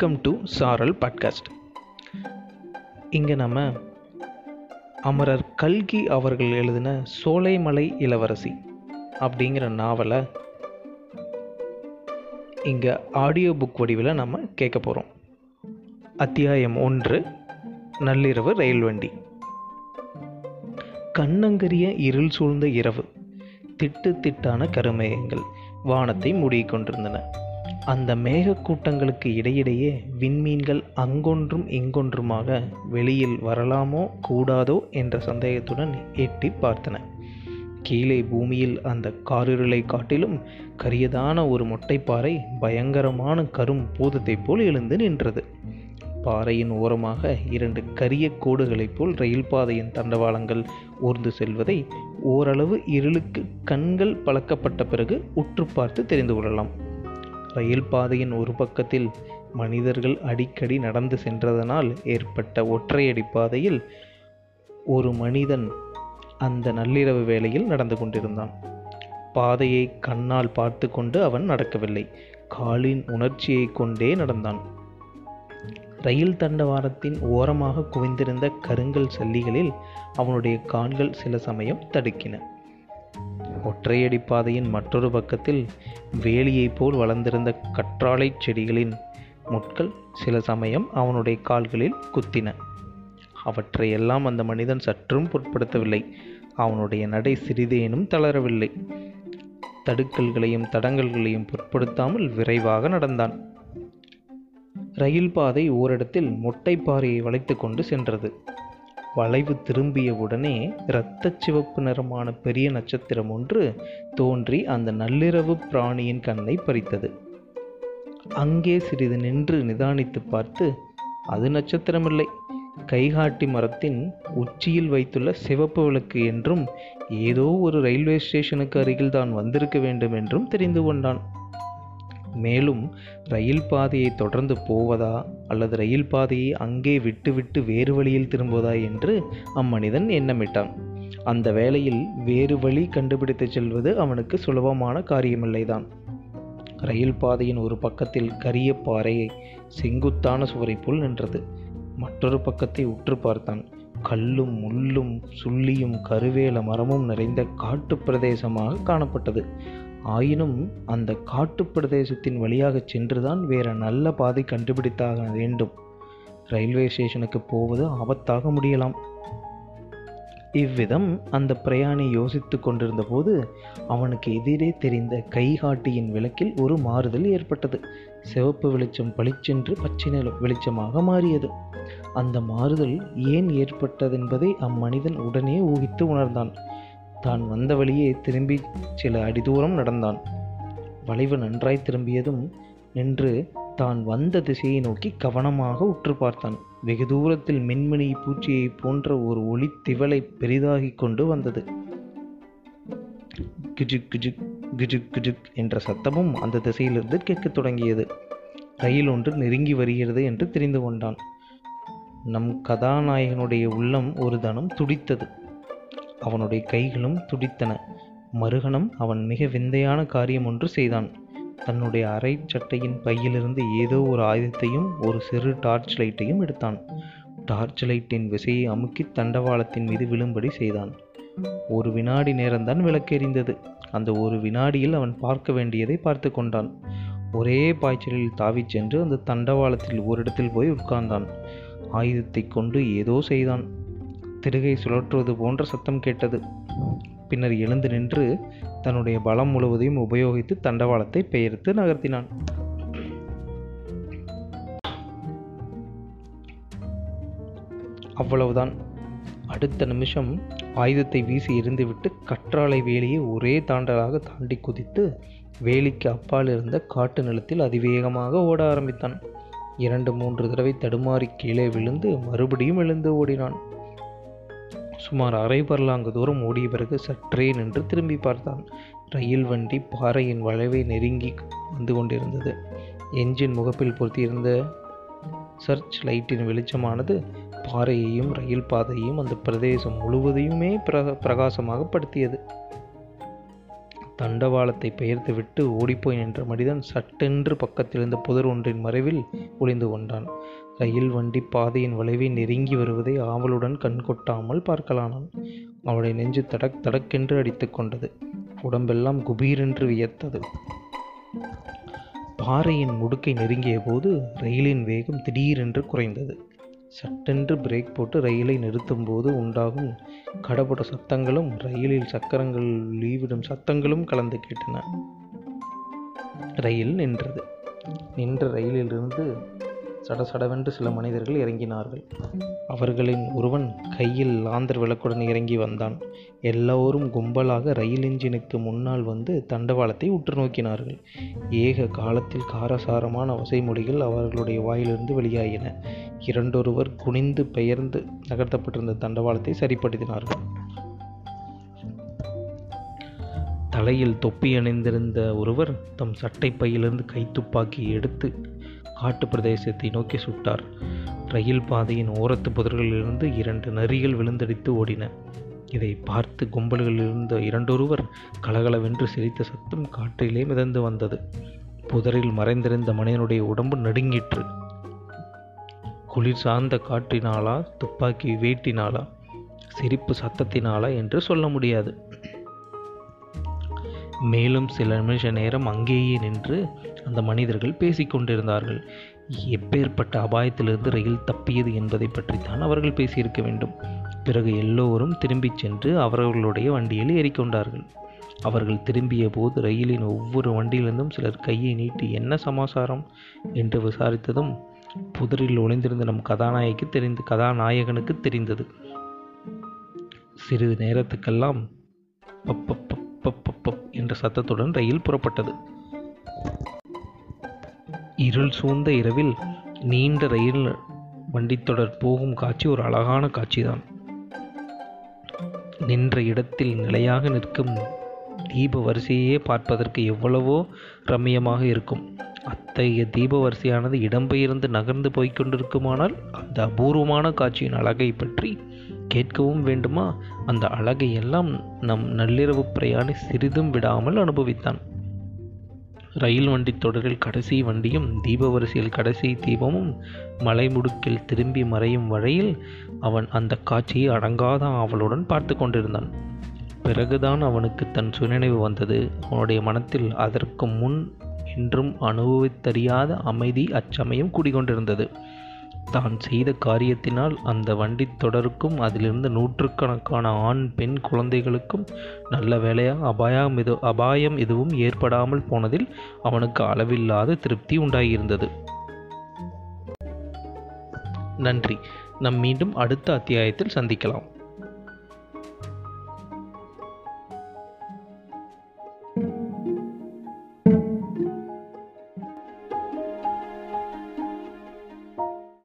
Welcome to சாரல் podcast இங்கே நம்ம அமரர் கல்கி அவர்கள் எழுதின சோலைமலை இளவரசி அப்படிங்கிற நாவலை இங்கே ஆடியோ புக் வடிவில் நம்ம கேட்க போகிறோம் அத்தியாயம் ஒன்று நள்ளிரவு ரயில் வண்டி. கண்ணங்கரிய இருள் சூழ்ந்த இரவு திட்டு திட்டான கருமேகங்கள் வானத்தை மூடிக்கொண்டிருந்தன. அந்த மேகக்கூட்டங்களுக்கு இடையிடையே விண்மீன்கள் அங்கொன்றும் இங்கொன்றுமாக வெளியில் வரலாமோ கூடாதோ என்ற சந்தேகத்துடன் எட்டி பார்த்தன. கீழே பூமியில் அந்த காரிருளை காட்டிலும் கரியதான ஒரு மொட்டைப்பாறை பயங்கரமான கரும் பூதத்தைப் போல் எழுந்து நின்றது. பாறையின் ஓரமாக இரண்டு கரிய கோடுகளைப் போல் ரயில் பாதையின் தண்டவாளங்கள் ஊர்ந்து செல்வதை ஓரளவு இருளுக்கு கண்கள் பழக்கப்பட்ட பிறகு உற்று பார்த்து தெரிந்து கொள்ளலாம். ரயில் பாதையின் ஒரு பக்கத்தில் மனிதர்கள் அடிக்கடி நடந்து சென்றதனால் ஏற்பட்ட ஒற்றையடி பாதையில் ஒரு மனிதன் அந்த நள்ளிரவு வேளையில் நடந்து கொண்டிருந்தான். பாதையை கண்ணால் பார்த்து கொண்டு அவன் நடக்கவில்லை. காலின் உணர்ச்சியை கொண்டே நடந்தான். ரயில் தண்டவாரத்தின் ஓரமாக குவிந்திருந்த கருங்கல் சல்லிகளில் அவனுடைய கால்கள் சில சமயம் தடுக்கின. ஒற்றையடி பாதையின் மற்றொரு பக்கத்தில் வேலியைப் போல் வளர்ந்திருந்த கற்றாழை செடிகளின் முட்கள் சில சமயம் அவனுடைய கால்களில் குத்தின. அவற்றையெல்லாம் அந்த மனிதன் சற்றும் பொருட்படுத்தவில்லை. அவனுடைய நடை சிறிதேனும் தளரவில்லை. தடுக்கல்களையும் தடங்கல்களையும் பொருட்படுத்தாமல் விரைவாக நடந்தான். ரயில் பாதை ஓரிடத்தில் மொட்டைப்பாறையை வளைத்து கொண்டு சென்றது. வளைவு திரும்பிய உடனே இரத்த சிவப்பு நிறமான பெரிய நட்சத்திரம் ஒன்று தோன்றி அந்த நள்ளிரவு பிராணியின் கண்ணை பறித்தது. அங்கே சிறிது நின்று நிதானித்து பார்த்து அது நட்சத்திரமில்லை. கைகாட்டி மரத்தின் உச்சியில் வைத்துள்ள சிவப்பு விளக்கு என்றும் ஏதோ ஒரு ரயில்வே ஸ்டேஷனுக்கு அருகில் தான் வந்திருக்க வேண்டும் என்றும் தெரிந்து கொண்டான். மேலும் ரயில் பாதையை தொடர்ந்து போவதா அல்லது ரயில் பாதையை அங்கே விட்டுவிட்டு வேறு வழியில் திரும்புவதா என்று அம்மனிதன் எண்ணமிட்டான். அந்த வேளையில் வேறு வழி கண்டுபிடித்து செல்வது அவனுக்கு சுலபமான காரியமில்லைதான். ரயில் பாதையின் ஒரு பக்கத்தில் கரிய பாறையை செங்குத்தான சுவரை போல் நின்றது. மற்றொரு பக்கத்தை உற்று பார்த்தான். கல்லும் முள்ளும் சுள்ளியும் கருவேல மரமும் நிறைந்த காட்டு பிரதேசமாக காணப்பட்டது. ஆயினும் அந்த காட்டு பிரதேசத்தின் வழியாக சென்றுதான் வேற நல்ல பாதை கண்டுபிடித்தாக வேண்டும். ரயில்வே ஸ்டேஷனுக்கு போவது ஆபத்தாக முடியலாம். இவ்விதம் அந்த பிரயாணி யோசித்து கொண்டிருந்த போது அவனுக்கு எதிரே தெரிந்த கைகாட்டியின் விளக்கில் ஒரு மாறுதல் ஏற்பட்டது. சிவப்பு வெளிச்சம் பளிச்சென்று பச்சை நில வெளிச்சமாக மாறியது. அந்த மாறுதல் ஏன் ஏற்பட்டதென்பதை அம்மனிதன் உடனே ஊகித்து உணர்ந்தான். தான் வந்த வழியே திரும்பி சில அடி தூரம் நடந்தான். வளைவு நன்றாய் திரும்பியதும் நின்று தான் வந்த திசையை நோக்கி கவனமாக உற்று பார்த்தான். வெகு தூரத்தில் மின்மினி பூச்சியை போன்ற ஒரு ஒளி திவலை பெரிதாகி கொண்டு வந்தது. கிஜுக் கிஜுக் கிஜுக் கிஜுக் என்ற சத்தமும் அந்த திசையிலிருந்து கேட்கத் தொடங்கியது. ரயில் ஒன்று நெருங்கி வருகிறது என்று தெரிந்து கொண்டான். நம் கதாநாயகனுடைய உள்ளம் ஒரு தனம் துடித்தது. அவனுடைய கைகளும் துடித்தன. மறுகணம் அவன் மிக விந்தையான காரியம் ஒன்று செய்தான். தன்னுடைய அரை சட்டையின் பையிலிருந்து ஏதோ ஒரு ஆயுதத்தையும் ஒரு சிறு டார்ச் லைட்டையும் எடுத்தான். டார்ச் லைட்டின் விசையை அமுக்கி தண்டவாளத்தின் மீது விழும்படி செய்தான். ஒரு வினாடி நேரம்தான் விளக்கெறிந்தது. அந்த ஒரு வினாடியில் அவன் பார்க்க வேண்டியதை பார்த்து கொண்டான். ஒரே பாய்ச்சலில் தாவிச் சென்று அந்த தண்டவாளத்தில் ஓரிடத்தில் போய் உட்கார்ந்தான். ஆயுதத்தை கொண்டு ஏதோ செய்தான். திருகை சுழற்றுவது போன்ற சத்தம் கேட்டது. பின்னர் எழுந்து நின்று தன்னுடைய பலம் முழுவதையும் உபயோகித்து தண்டவாளத்தை பெயர்த்து நகர்த்தினான். அவ்வளவுதான். அடுத்த நிமிஷம் ஆயுதத்தை வீசி எரிந்துவிட்டு கற்றாழை வேலியை ஒரே தாண்டலாக தாண்டி குதித்து வேலிக்கு அப்பால் இருந்த காட்டு நிலத்தில் அதிவேகமாக ஓட ஆரம்பித்தான். இரண்டு மூன்று தடவை தடுமாறி கீழே விழுந்து மறுபடியும் எழுந்து ஓடினான். சுமார் அரை பரலாங்கு தூரம் ஓடிய பிறகு சற்றே நின்று திரும்பி பார்த்தான். ரயில் வண்டி பாறையின் வளைவை நெருங்கி வந்து கொண்டிருந்தது. என்ஜின் முகப்பில் பொருத்தியிருந்த சர்ச் லைட்டின் வெளிச்சமானது பாறையையும் ரயில் பாதையையும் அந்த பிரதேசம் முழுவதையுமே பிரக பிரகாசமாக படுத்தியது. தண்டவாளத்தை பெயர்த்துவிட்டு ஓடிப்போய் நின்ற மனிதன் சட்டென்று பக்கத்தில் இருந்த புதர் ஒன்றின் மறைவில் ஒளிந்து கொண்டான். ரயில் வண்டி பாதையின் வளைவை நெருங்கி வருவதை ஆவலுடன் கண் கொட்டாமல் பார்க்கலானான். அவனுடைய நெஞ்சு தடக் தடக்கென்று அடித்து கொண்டது. உடம்பெல்லாம் குபீரென்று வியர்த்தது பாறையின் முடுக்கை நெருங்கிய போது ரயிலின் வேகம் திடீரென்று குறைந்தது. சட்டென்று பிரேக் போட்டு ரயிலை நிறுத்தும் போது உண்டாகும் கடப்பட சத்தங்களும் ரயிலில் சக்கரங்கள் லீவிடும் சத்தங்களும் கலந்து கேட்டன. ரயில் நின்றது. நின்ற ரயிலிலிருந்து சடசடவென்று சில மனிதர்கள் இறங்கினார்கள். அவர்களின் ஒருவன் கையில் லாந்தர் விளக்குடன் இறங்கி வந்தான். எல்லோரும் கும்பலாக ரயில் இன்ஜினுக்கு முன்னால் வந்து தண்டவாளத்தை உற்று நோக்கினார்கள். ஏக காலத்தில் காரசாரமான வசைமொழிகள் அவர்களுடைய வாயிலிருந்து வெளியாகின இரண்டொருவர் குனிந்து பெயர்ந்து நகர்த்தப்பட்டிருந்த தண்டவாளத்தை சரிப்படுத்தினார்கள். தலையில் தொப்பி அணிந்திருந்த ஒருவர் தம் சட்டை பையிலிருந்து கைத்துப்பாக்கி எடுத்து காட்டு பிரதேசத்தை நோக்கி சுட்டார். ரயில் பாதையின் ஓரத்து புதர்களிலிருந்து இரண்டு நரிகள் விழுந்தடித்து ஓடின. இதை பார்த்து கும்பல்களில் இருந்த இரண்டொருவர் கலகலவென்று சிரித்த சத்தம் காற்றிலே மிதந்து வந்தது. புதரில் மறைந்திருந்த மனிதனுடைய உடம்பு நடுங்கிற்று. குளிர் சார்ந்த காற்றினாலா துப்பாக்கி வேட்டினாலா சிரிப்பு சத்தத்தினாலா என்று சொல்ல முடியாது. மேலும் சில நிமிஷ நேரம் அங்கேயே நின்று அந்த மனிதர்கள் பேசிக்கொண்டிருந்தார்கள் எப்பேற்பட்ட அபாயத்திலிருந்து ரயில் தப்பியது என்பதை பற்றித்தான் அவர்கள் பேசியிருக்க வேண்டும். பிறகு எல்லோரும் திரும்பிச் சென்று அவர்களுடைய வண்டியில் ஏறிக்கொண்டார்கள். அவர்கள் திரும்பிய போது ரயிலின் ஒவ்வொரு வண்டியிலிருந்தும் சிலர் கையை நீட்டி என்ன சமாசாரம்? என்று விசாரித்ததும் புதரில் ஒளிந்திருந்த நம் கதாநாயகி தெரிந்து கதாநாயகனுக்கு தெரிந்தது. சிறிது நேரத்துக்கெல்லாம் பப்பப் என்ற சத்தத்துடன் ரயில் புறப்பட்டது. இருள் சூழ்ந்த இரவில் நீண்ட ரயில் வண்டித்தொடர் போகும் காட்சி ஒரு அழகான காட்சிதான். நின்ற இடத்தில் நிலையாக நிற்கும் தீப வரிசையே பார்ப்பதற்கு எவ்வளவோ ரம்மியமாக இருக்கும். அத்தகைய தீப வரிசையானது இடம்பெயர்ந்து நகர்ந்து போய்க்கொண்டிருக்குமானால் அந்த அபூர்வமான காட்சியின் அழகை பற்றி கேட்கவும் வேண்டுமா? அந்த அழகை எல்லாம் நம் நள்ளிரவு பிரயாணி சிறிதும் விடாமல் அனுபவித்தான். ரயில் வண்டி தொடரில் கடைசி வண்டியும் தீப வரிசையில் கடைசி தீபமும் மலைமுடுக்கில் திரும்பி மறையும் வழியில் அவன் அந்த காட்சியை அடங்காத ஆவலுடன் பார்த்து கொண்டிருந்தான். பிறகுதான் அவனுக்கு தன் சுயநினைவு வந்தது. அவனுடைய மனத்தில் அதற்கு முன் என்றும் அனுபவித்தறியாத அமைதி அச்சமயம் குடிகொண்டிருந்தது. தான் செய்த காரியத்தினால் அந்த வண்டி தொடருக்கும் அதிலிருந்து நூற்றுக்கணக்கான ஆண் பெண் குழந்தைகளுக்கும் நல்ல வேலையாக அபாயம் எது அபாயம் எதுவும் ஏற்படாமல் போனதில் அவனுக்கு அளவில்லாத திருப்தி உண்டாகியிருந்தது நன்றி. நம் மீண்டும் அடுத்த அத்தியாயத்தில் சந்திக்கலாம்.